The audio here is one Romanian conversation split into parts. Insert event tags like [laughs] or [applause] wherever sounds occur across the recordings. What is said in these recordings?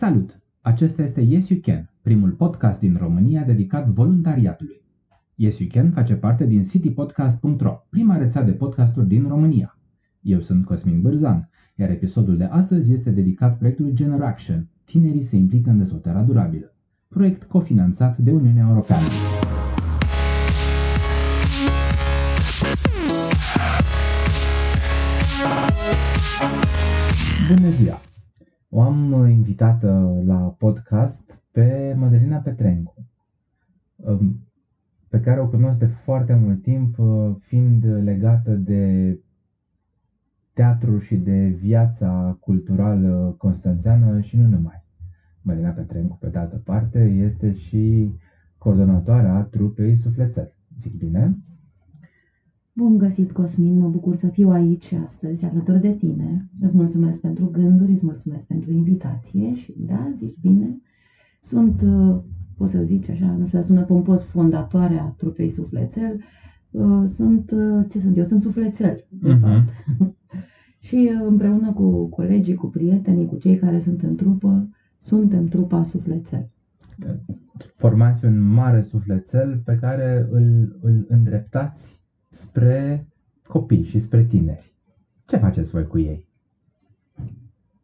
Salut! Acesta este Yes You Can, primul podcast din România dedicat voluntariatului. Yes You Can face parte din citypodcast.ro, prima rețea de podcasturi din România. Eu sunt Cosmin Bârzan, iar episodul de astăzi este dedicat proiectului Generation, Tinerii se implică în dezvoltarea durabilă, proiect cofinanțat de Uniunea Europeană. Bună ziua! O am uh, invitată la podcast pe Madalina Petrencu, um, pe care o cunosc de foarte mult timp, uh, fiind legată de teatru și de viața culturală constanțeană și nu numai. Madalina Petrencu, pe de altă parte, este și coordonatoarea trupei Sufletel. Zic bine? Bun găsit, Cosmin, mă bucur să fiu aici astăzi alături de tine. Îți mulțumesc pentru gânduri, îți mulțumesc pentru invitație și da, zici bine, sunt, uh, poți să zici așa, nu știu, sună pompos, fondatoarea trupei Sufletel. Uh, sunt, uh, ce sunt eu? Sunt suflețel, de uh-huh. fapt. [laughs] și împreună cu colegii, cu prietenii, cu cei care sunt în trupă, suntem trupa Suflețel. Formați un mare sufletel pe care îl, îl îndreptați spre copii și spre tineri. Ce faceți voi cu ei?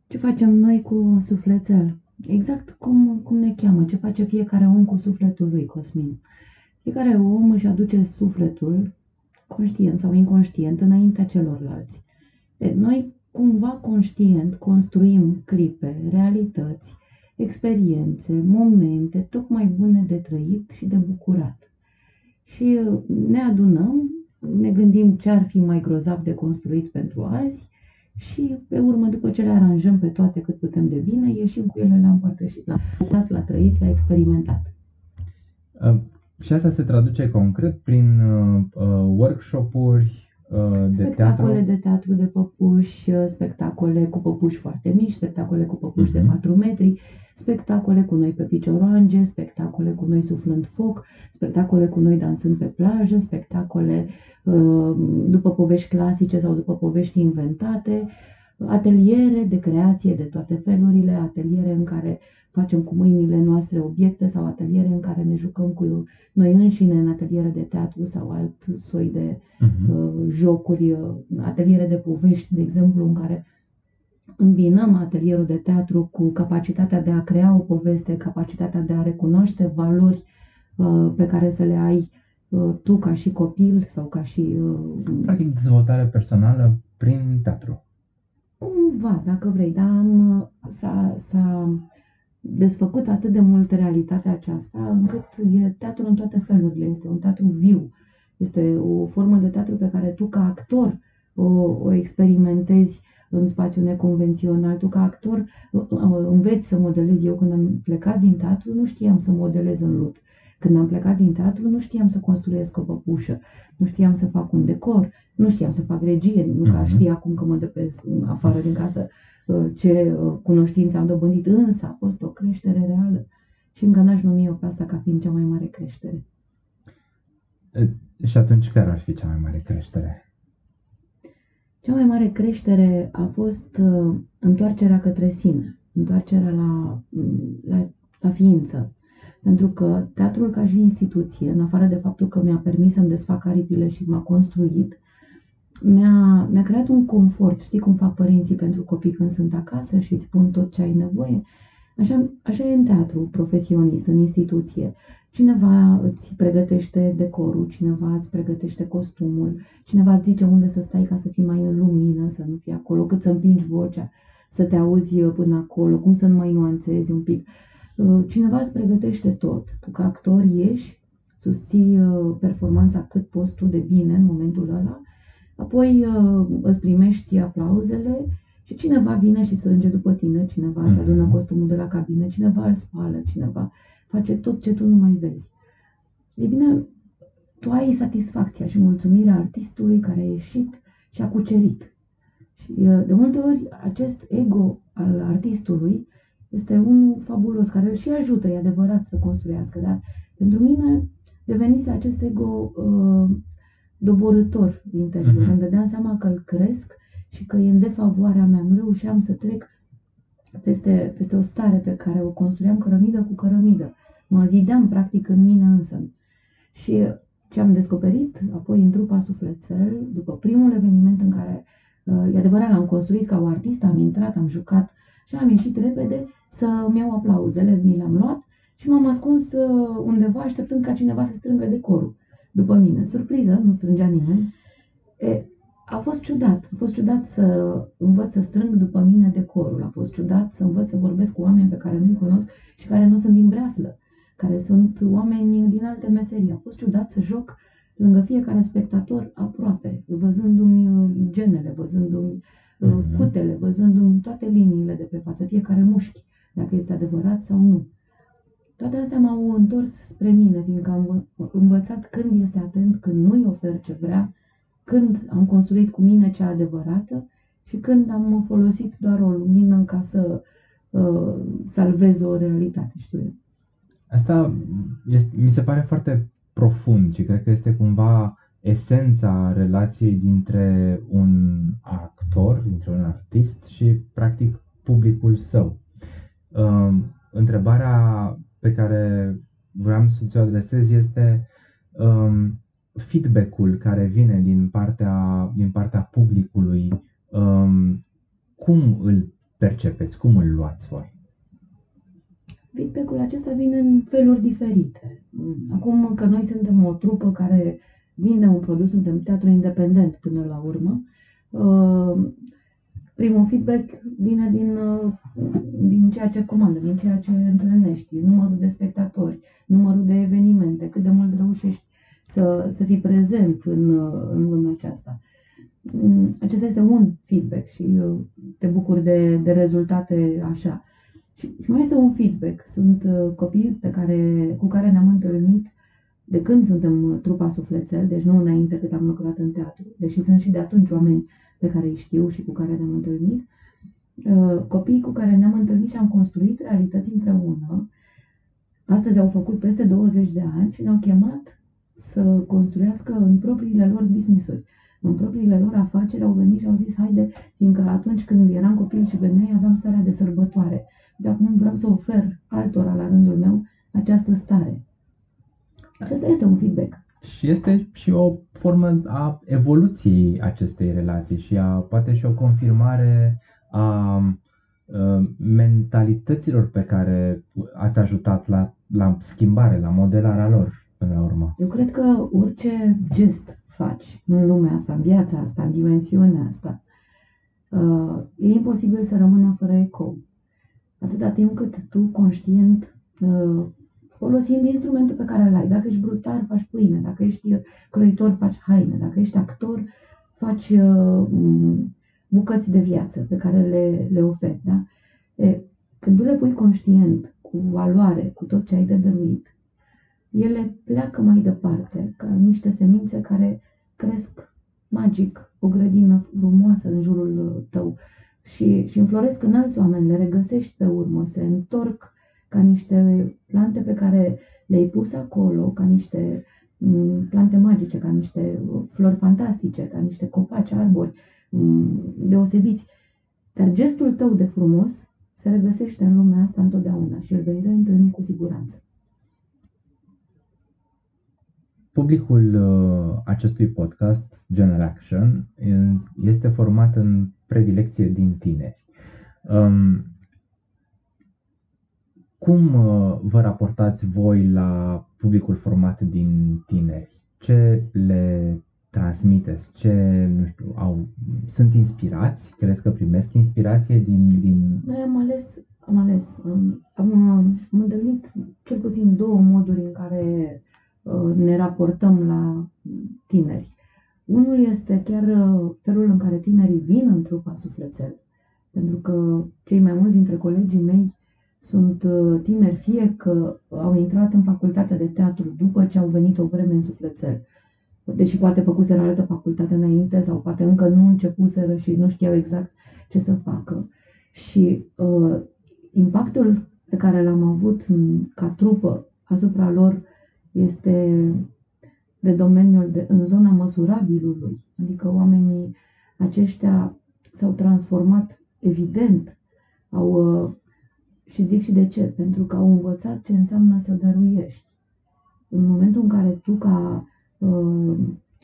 Ce facem noi cu sufletel? Exact cum, cum ne cheamă, ce face fiecare om cu sufletul lui, Cosmin. Fiecare om își aduce sufletul, conștient sau inconștient, înaintea celorlalți. De, noi, cumva conștient, construim clipe, realități, experiențe, momente tocmai bune de trăit și de bucurat. Și uh, ne adunăm ne gândim ce ar fi mai grozav de construit pentru azi și pe urmă, după ce le aranjăm pe toate cât putem de bine, ieșim cu ele la împărtășit, la bucat, la trăit, la experimentat. Uh, și asta se traduce concret prin uh, uh workshop-uri uh, de spectacole teatru? de teatru de păpuși, uh, spectacole cu păpuși foarte mici, spectacole cu păpuși uh-huh. de 4 mhm. metri, spectacole cu noi pe picioroange, spectacole cu noi suflând foc, spectacole cu noi dansând pe plajă, spectacole uh, după povești clasice sau după povești inventate, ateliere de creație de toate felurile, ateliere în care facem cu mâinile noastre obiecte sau ateliere în care ne jucăm cu noi înșine în ateliere de teatru sau alt soi de uh-huh. uh, jocuri, uh, ateliere de povești, de exemplu, în care îmbinăm atelierul de teatru cu capacitatea de a crea o poveste, capacitatea de a recunoaște valori uh, pe care să le ai uh, tu ca și copil sau ca și... Uh, Practic dezvoltare personală prin teatru. Cumva, dacă vrei, dar am, s-a, s-a desfăcut atât de mult realitatea aceasta încât e teatru în toate felurile. Este un teatru viu. Este o formă de teatru pe care tu ca actor o, o experimentezi în spațiu neconvențional. Tu ca actor înveți să modelezi. Eu când am plecat din teatru nu știam să modelez în lut. Când am plecat din teatru nu știam să construiesc o păpușă, nu știam să fac un decor, nu știam să fac regie, nu ca mhm. știi acum că mă dă pe afară din casă uh, ce uh, cunoștințe am dobândit, însă a fost o creștere reală și încă n-aș numi eu pe asta ca fiind cea mai mare creștere. Și atunci care ar fi cea mai mare creștere? Cea mai mare creștere a fost uh, întoarcerea către sine, întoarcerea la, mm, la, la ființă. Pentru că teatrul ca și instituție, în afară de faptul că mi-a permis să-mi desfac aripile și m-a construit, mi-a, mi-a creat un confort. Știi cum fac părinții pentru copii când sunt acasă și îți spun tot ce ai nevoie? Așa, așa e în teatru profesionist, în instituție. Cineva îți pregătește decorul, cineva îți pregătește costumul, cineva îți zice unde să stai ca să fii mai în lumină, să nu fii acolo, cât să împingi vocea, să te auzi până acolo, cum să nu mai nuanțezi un pic. Uh, cineva îți pregătește tot. Tu ca actor ieși, susții uh, performanța cât poți tu de bine în momentul ăla, apoi uh, îți primești aplauzele și cineva vine și strânge după tine, cineva îți adună mhm. costumul de la cabină, cineva îl spală, cineva face tot ce tu nu mai vezi. E bine, tu ai satisfacția și mulțumirea artistului care a ieșit și a cucerit. Și de multe ori acest ego al artistului este unul fabulos, care îl și ajută, e adevărat, să construiască, dar pentru mine devenise acest ego uh, doborător interior. Uh-huh. Îmi dădeam seama că îl cresc și că e în defavoarea mea. Nu reușeam să trec peste, peste o stare pe care o construiam cărămidă cu cărămidă. Mă zideam practic în mine însă. Și ce am descoperit apoi în trupa Sufletel, după primul eveniment în care, uh, e adevărat, l-am construit ca o artistă, am intrat, am jucat și am ieșit repede să-mi iau aplauzele, mi le-am luat și m-am ascuns uh, undeva așteptând ca cineva să strângă decorul după mine. Surpriză, nu strângea nimeni. E, a fost ciudat. A fost ciudat să învăț să strâng după mine decorul. A fost ciudat să învăț să vorbesc cu oameni pe care nu-i cunosc și care nu sunt din breaslă, care sunt oameni din alte meserii. A fost ciudat să joc lângă fiecare spectator aproape, văzându-mi uh, genele, văzându-mi mm-hmm. cutele, văzându-mi toate liniile de pe față, fiecare mușchi, dacă este adevărat sau nu. Toate astea m-au întors spre mine, fiindcă am învățat când este atent, când nu-i ofer ce vrea, când am construit cu mine cea adevărată și când am folosit doar o lumină ca să uh, salvez o realitate, știu eu. Asta este, mi se pare foarte profund și cred că este cumva esența relației dintre un actor, dintre un artist și practic publicul său. Uh, întrebarea pe care vreau să ți-o adresez este um, feedback-ul care vine din partea, din partea publicului. Um, cum îl percepeți? Cum îl luați voi? Feedback-ul acesta vine în feluri diferite. Acum că noi suntem o trupă care vinde un produs, suntem teatru independent până la urmă, uh, primul feedback vine din, uh, din ceea ce comandă, din ceea ce întâlnești, numărul de spectatori, numărul de evenimente, cât de mult reușești să, să fii prezent în, uh, în lumea aceasta. Mm, acesta este un feedback și uh, te bucuri de, de rezultate așa. Și, și mai este un feedback. Sunt copii pe care, cu care ne-am întâlnit de când suntem trupa sufletel, deci nu înainte cât am lucrat în teatru, deși sunt și de atunci oameni pe care îi știu și cu care ne-am întâlnit, uh, copiii cu care ne-am întâlnit și am construit realități împreună, astăzi au făcut peste 20 de ani și ne-au chemat să construiască în propriile lor business-uri, în propriile lor afaceri, au venit și au zis, haide, fiindcă atunci când eram copil și venei, aveam starea de sărbătoare. De acum vreau să ofer altora la rândul meu această stare. Și asta este un feedback și este și o formă a evoluției acestei relații și a, poate și o confirmare a, a mentalităților pe care ați ajutat la, la schimbare, la modelarea lor până la urmă. Eu cred că orice gest faci în lumea asta, în viața asta, în dimensiunea asta, uh, e imposibil să rămână fără ecou. Atâta timp cât tu conștient uh, folosind instrumentul pe care îl ai. Dacă ești brutar, faci pâine. Dacă ești uh, croitor, faci haine. Dacă ești actor, faci uh, bucăți de viață pe care le, le oferi. Da? E, când tu le pui conștient, cu valoare, cu tot ce ai de dăruit, ele pleacă mai departe, ca niște semințe care cresc magic, o grădină frumoasă în jurul uh, tău și, și înfloresc în alți oameni, le regăsești pe urmă, se întorc ca niște plante pe care le-ai pus acolo, ca niște mm, plante magice, ca niște flori fantastice, ca niște copaci, arbori mm, deosebiți. Dar gestul tău de frumos se regăsește în lumea asta întotdeauna și îl vei reîntâlni cu siguranță. Publicul uh, acestui podcast, General Action, este format în predilecție din tineri. Um, cum uh, vă raportați voi la publicul format din tineri? Ce le transmiteți? Ce, nu știu, au, sunt inspirați? Crezi că primesc inspirație din... din... Noi am ales, am ales, am, am, am întâlnit cel puțin două moduri în care uh, ne raportăm la tineri. Unul este chiar uh, felul în care tinerii vin în trupa sufletel, pentru că cei mai mulți dintre colegii mei sunt uh, tineri, fie că au intrat în facultatea de teatru după ce au venit o vreme în sufletel, deși poate făcuseră altă facultate înainte sau poate încă nu începuseră și nu știau exact ce să facă. Și uh, impactul pe care l-am avut în, ca trupă asupra lor este de domeniul, de, în zona măsurabilului. Adică oamenii aceștia s-au transformat evident Au, uh, și zic și de ce, pentru că au învățat ce înseamnă să dăruiești. În momentul în care tu, ca uh,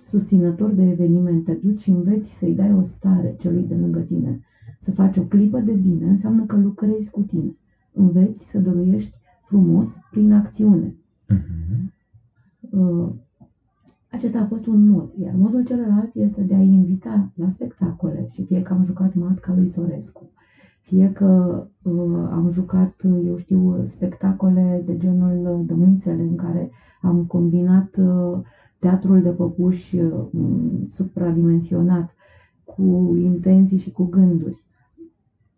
susținător de evenimente, duci și înveți să-i dai o stare celui de lângă tine, să faci o clipă de bine, înseamnă că lucrezi cu tine. Înveți să dăruiești frumos prin acțiune. Uh-huh. Uh, acesta a fost un mod, iar modul celălalt este de a invita la spectacole și fie că am jucat matca lui Sorescu, fie că uh, am jucat, eu știu, spectacole de genul uh, Domnițele în care am combinat uh, teatrul de păpuși uh, supradimensionat cu intenții și cu gânduri.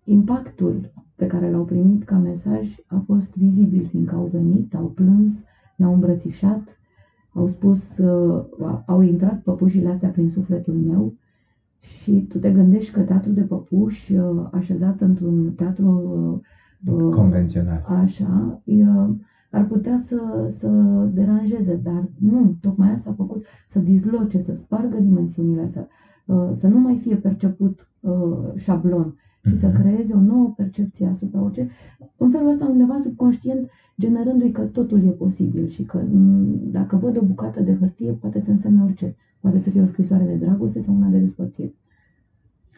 Impactul pe care l-au primit ca mesaj a fost vizibil, fiindcă au venit, au plâns, ne-au îmbrățișat, au spus, uh, au intrat păpușile astea prin sufletul meu și tu te gândești că teatrul de păpuși, uh, așezat într-un teatru uh, convențional, așa, ar putea să, să deranjeze, dar nu, tocmai asta a făcut să dizloce, să spargă dimensiunile, să, să nu mai fie perceput șablon, și să mhm. creeze o nouă percepție asupra orice, în felul ăsta undeva subconștient, generându-i că totul e posibil și că dacă văd o bucată de hârtie, poate să însemne orice. Poate să fie o scrisoare de dragoste sau una de despărțire.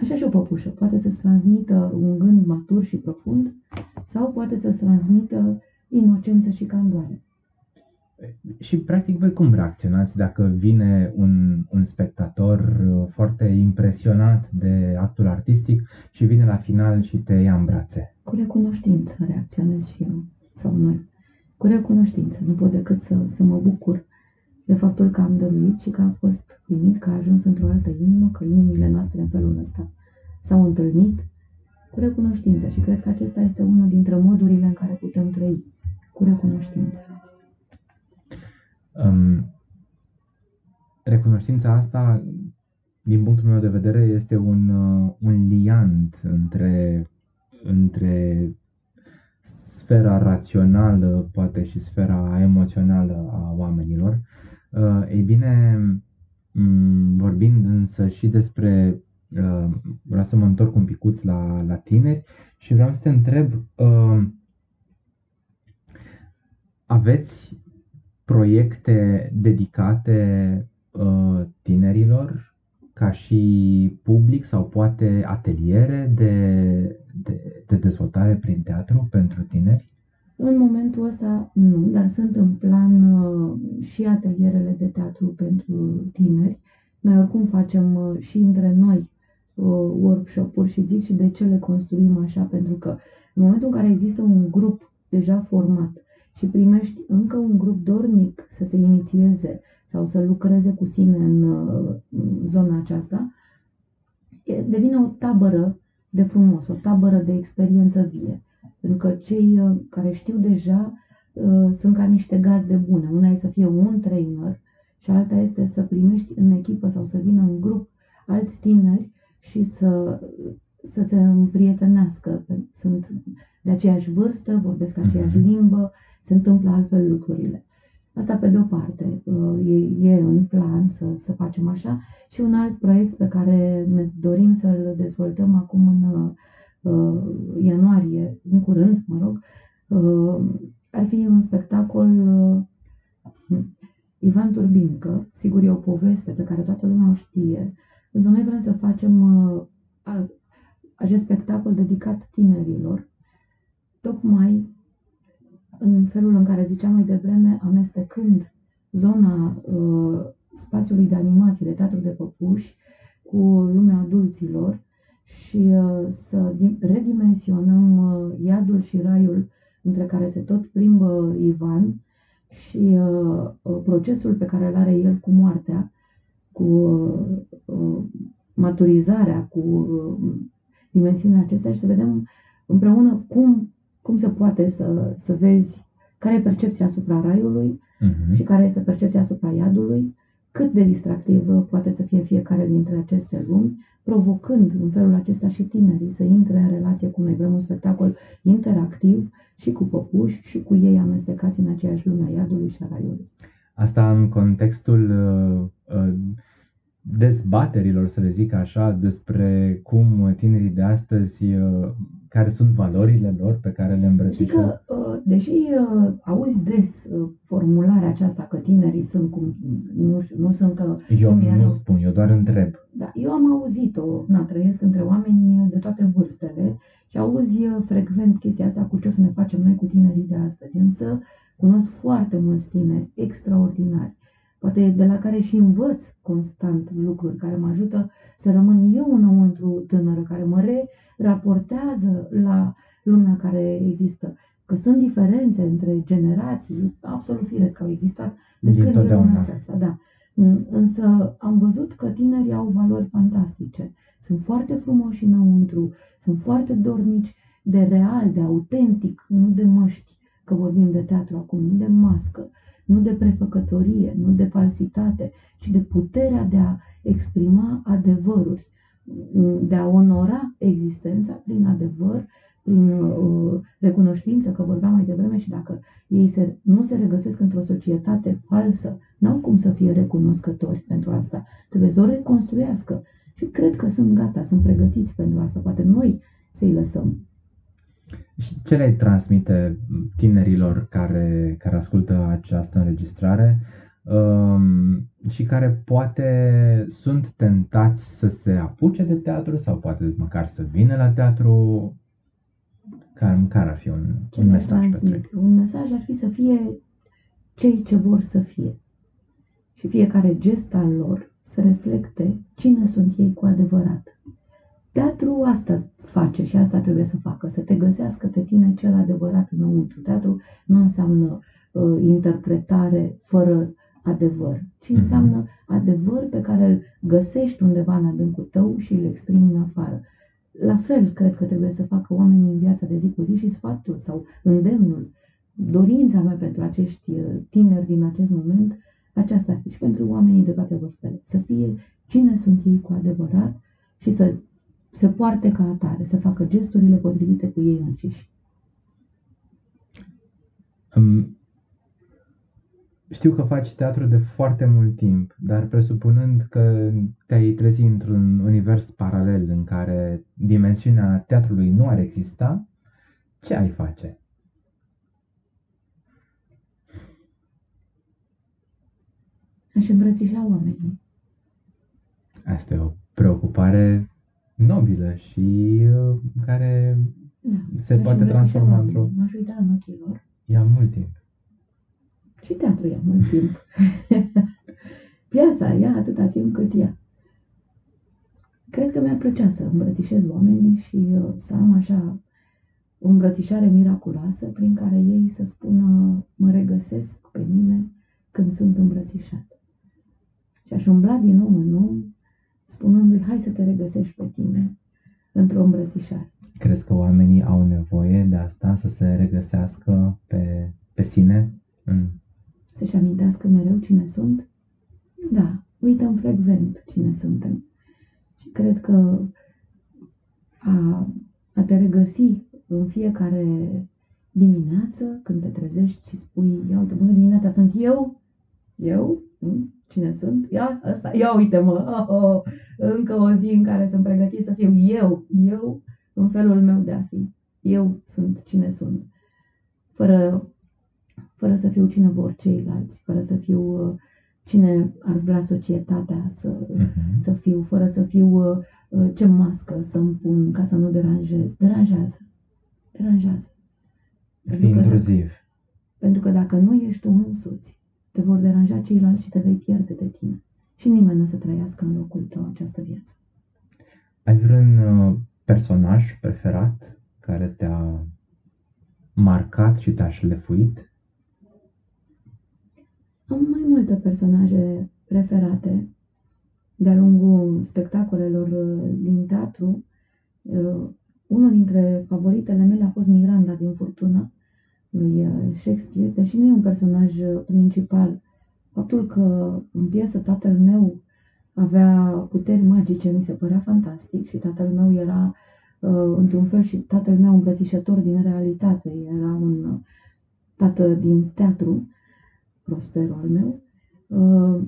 Așa și o păpușă. Poate să-ți transmită un gând matur și profund sau poate să-ți transmită inocență și candoare. Și practic voi cum reacționați dacă vine un, un spectator uh, foarte impresionat de actul artistic și vine la final și te ia în brațe? Cu recunoștință reacționez și eu, sau noi. Cu recunoștință. Nu pot decât să, să mă bucur de faptul că am dăruit și că a fost primit, că a ajuns într-o altă inimă, că inimile noastre în felul ăsta s-au întâlnit cu recunoștință și cred că acesta este unul dintre modurile în care putem trăi cu recunoștință. Um, recunoștința asta, din punctul meu de vedere, este un, uh, un liant între, între sfera rațională, poate și sfera emoțională a oamenilor. Uh, ei bine, um, vorbind însă și despre, uh, vreau să mă întorc un picuț la, la tineri și vreau să te întreb, uh, aveți proiecte dedicate uh, tinerilor ca și public sau poate ateliere de, de, de dezvoltare prin teatru pentru tineri? În momentul ăsta nu, dar sunt în plan uh, și atelierele de teatru pentru tineri. Noi oricum facem uh, și între noi uh, workshop-uri și zic și de ce le construim așa, pentru că în momentul în care există un grup deja format și primești încă un grup dornic să se inițieze sau să lucreze cu sine în, în zona aceasta, devine o tabără de frumos, o tabără de experiență vie. Pentru că cei uh, care știu deja uh, sunt ca niște gazde bune. Una e să fie un trainer și alta este să primești în echipă sau să vină în grup alți tineri și să, să se împrietenească. Sunt de aceeași vârstă, vorbesc aceeași mhm. limbă, se întâmplă altfel lucrurile. Asta pe de o parte, uh, e, e în plan să, să facem așa. Și un alt proiect pe care ne dorim să-l dezvoltăm acum în uh, ianuarie, în curând, mă rog, uh, ar fi un spectacol uh, Ivan Turbincă, sigur e o poveste pe care toată lumea o știe, însă noi vrem să facem uh, acest spectacol dedicat tinerilor, tocmai în felul în care ziceam mai devreme, amestecând zona uh, spațiului de animație, de teatru de păpuși, cu lumea adulților și uh, să redimensionăm uh, iadul și raiul între care se tot plimbă Ivan și uh, uh, procesul pe care îl are el cu moartea, cu uh, maturizarea, cu dimensiunea acestea și să vedem împreună cum cum se poate să, să vezi care e percepția asupra raiului uh-huh. și care este percepția asupra iadului, cât de distractiv poate să fie fiecare dintre aceste lumi, provocând în felul acesta și tinerii să intre în relație cu noi. Vrem un spectacol interactiv și cu păpuși și cu ei amestecați în aceeași lume a iadului și a raiului. Asta în contextul uh, uh, dezbaterilor, să le zic așa, despre cum tinerii de astăzi uh, care sunt valorile lor pe care le Știi îmbrățișăm? că, uh, deși uh, auzi des uh, formularea aceasta că tinerii sunt cum, nu, știu, nu sunt că Eu cum erau. nu spun, eu doar întreb. Da, eu am auzit-o, na, trăiesc între oameni de toate vârstele și auzi uh, frecvent chestia asta cu ce o să ne facem noi cu tinerii de astăzi. Însă cunosc foarte mulți tineri extraordinari, poate de la care și învăț constant lucruri care mă ajută să rămân eu înăuntru tânără, care mă raportează la lumea care există. Că sunt diferențe între generații, absolut firesc că au existat de când e Dintotdeauna. lumea aceasta, da. Mm, Însă am văzut că tinerii au valori fantastice. Sunt foarte frumoși înăuntru, sunt foarte dornici de real, de autentic, nu de măști, că vorbim de teatru acum, nu de mască, nu de prefăcătorie, nu de falsitate, ci de puterea de a exprima adevăruri, mm, de a onora existența prin adevăr, prin uh, recunoștință, că vorbeam mai devreme și dacă ei se, nu se regăsesc într-o societate falsă, n-au cum să fie recunoscători pentru asta. Trebuie să o reconstruiască. Și cred că sunt gata, sunt pregătiți pentru asta. Poate noi să-i lăsăm. Și ce le transmite tinerilor care, care ascultă această înregistrare um, și care poate sunt tentați să se apuce de teatru sau poate măcar să vină la teatru? Care, care ar fi un, Ce un le mesaj transmit? pentru ei? Un mesaj ar fi să fie cei ce vor să fie. Și fiecare gest al lor să reflecte cine sunt ei cu adevărat. Teatru asta face și asta trebuie să facă, să te găsească pe tine cel adevărat înăuntru. Teatru nu înseamnă uh, interpretare fără adevăr, ci Mhm. înseamnă adevăr pe care îl găsești undeva în adâncul tău și îl exprimi în afară. La fel, cred că trebuie să facă oamenii în viața de zi cu zi și sfatul sau îndemnul, dorința mea pentru acești uh, tineri din acest moment, aceasta ar fi și pentru oamenii de toate vârstele. Să fie cine sunt ei cu adevărat și să se poarte ca atare, să facă gesturile potrivite cu ei înșiși. Îmi- Știu că faci teatru de foarte mult timp, dar presupunând că te-ai trezi într-un univers paralel în care dimensiunea teatrului nu ar exista, ce ai face? Aș îmbrățișa oamenii. Asta e o preocupare nobilă și uh, care Da. se Aș poate îmbrățișa transforma oamenii. într-o... M-aș uita în ochii lor. Ia mult timp. Și teatru ia mult timp. [laughs] Viața ia atâta timp cât ia. Cred că mi-ar plăcea să îmbrățișez oamenii și uh, să am așa o îmbrățișare miraculoasă prin care ei să spună mă regăsesc pe mine când sunt îmbrățișat. Și aș umbla din om în om spunându-i hai să te regăsești pe tine într-o îmbrățișare. Crezi că oamenii au nevoie de asta, să se regăsească pe, pe sine? În... Să-și amintească mereu cine sunt? Da, uităm frecvent cine suntem. Și cred că a, a te regăsi în fiecare dimineață când te trezești și spui, ia uite, bună dimineața, sunt eu? Eu? Hm? Cine sunt? Ia, ăsta, ia uite-mă, oh, oh, încă o zi în care sunt pregătit să fiu eu, eu, în felul meu de a fi. Eu sunt cine sunt. Fără, fără să fiu cine vor ceilalți, fără să fiu uh, cine ar vrea societatea să, Mhm. să fiu, fără să fiu uh, uh, ce mască să-mi pun ca să nu deranjez. Deranjează. Deranjează. Fi Pentru că, intruziv. pentru că dacă nu ești tu însuți, te vor deranja ceilalți și te vei pierde de tine. Și nimeni nu o să trăiască în locul tău această viață. Ai vreun uh, personaj preferat care te-a marcat și te-a șlefuit? Am mai multe personaje preferate de-a lungul spectacolelor uh, din teatru. Uh, Unul dintre favoritele mele a fost Miranda din Furtună lui uh, Shakespeare, deși nu e un personaj uh, principal. Faptul că în piesă tatăl meu avea puteri magice mi se părea fantastic și tatăl meu era uh, într-un fel și tatăl meu îmbrățișător din realitate. Era un uh, tată din teatru, Prospero al meu. Uh,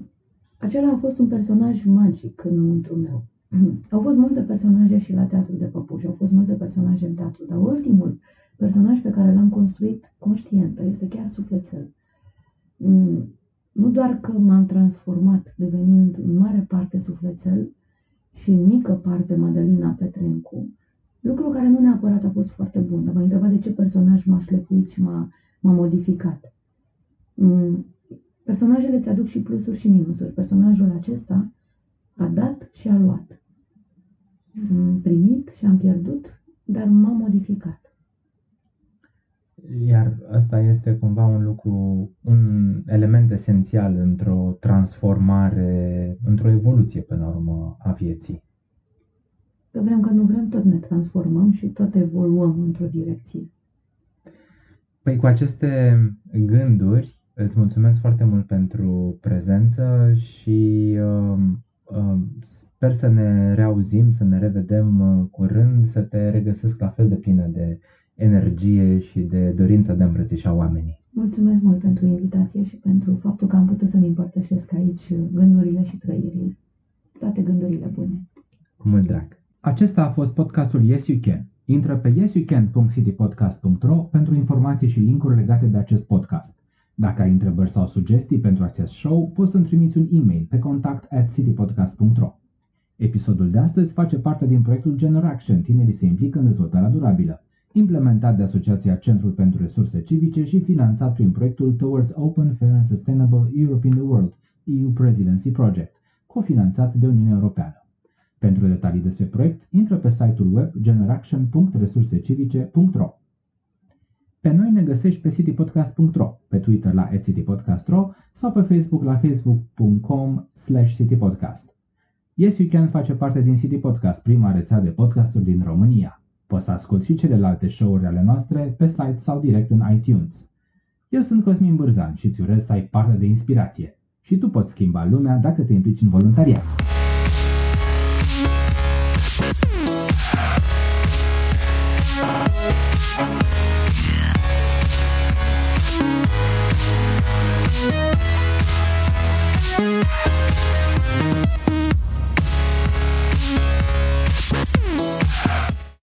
acela a fost un personaj magic înăuntru meu. [clears throat] au fost multe personaje și la teatru de păpuși, au fost multe personaje în teatru, dar ultimul personaj pe care l-am construit conștient este chiar sufletel. Mm, nu doar că m-am transformat, devenind în mare parte sufletel și în mică parte Madalina Petrencu, lucru care nu neapărat a fost foarte bun, dar m-a întrebat de ce personaj m-a șlefuit și m-a, m-a modificat. Mm, personajele îți aduc și plusuri și minusuri. Personajul acesta a dat și a luat. Am primit și am pierdut, dar m-a modificat. Iar asta este cumva un lucru, un element esențial într-o transformare, într-o evoluție până la urmă a vieții. Că vrem că nu vrem, tot ne transformăm și tot evoluăm într-o direcție. Păi cu aceste gânduri îți mulțumesc foarte mult pentru prezență și uh, uh, sper să ne reauzim, să ne revedem uh, curând, să te regăsesc la fel de plină de energie și de dorința de a îmbrățișa oamenii. Mulțumesc mult pentru invitație și pentru faptul că am putut să-mi împărtășesc aici gândurile și trăirile. Toate gândurile bune. Cu mult drag. Acesta a fost podcastul Yes You Can. Intră pe yesyoucan.citypodcast.ro pentru informații și linkuri legate de acest podcast. Dacă ai întrebări sau sugestii pentru acest show, poți să-mi trimiți un e-mail pe contact at citypodcast.ro. Episodul de astăzi face parte din proiectul Generaction, tinerii se implică în dezvoltarea durabilă implementat de Asociația Centrul pentru Resurse Civice și finanțat prin proiectul Towards Open, Fair and Sustainable Europe in the World, EU Presidency Project, cofinanțat de Uniunea Europeană. Pentru detalii despre proiect, intră pe site-ul web generaction.resursecivice.ro Pe noi ne găsești pe citypodcast.ro, pe Twitter la citypodcast.ro sau pe Facebook la facebook.com slash citypodcast. Yes You Can face parte din City Podcast, prima rețea de podcasturi din România. Poți să asculti și celelalte show-uri ale noastre pe site sau direct în iTunes. Eu sunt Cosmin Bârzan și îți urez să ai parte de inspirație. Și tu poți schimba lumea dacă te implici în voluntariat.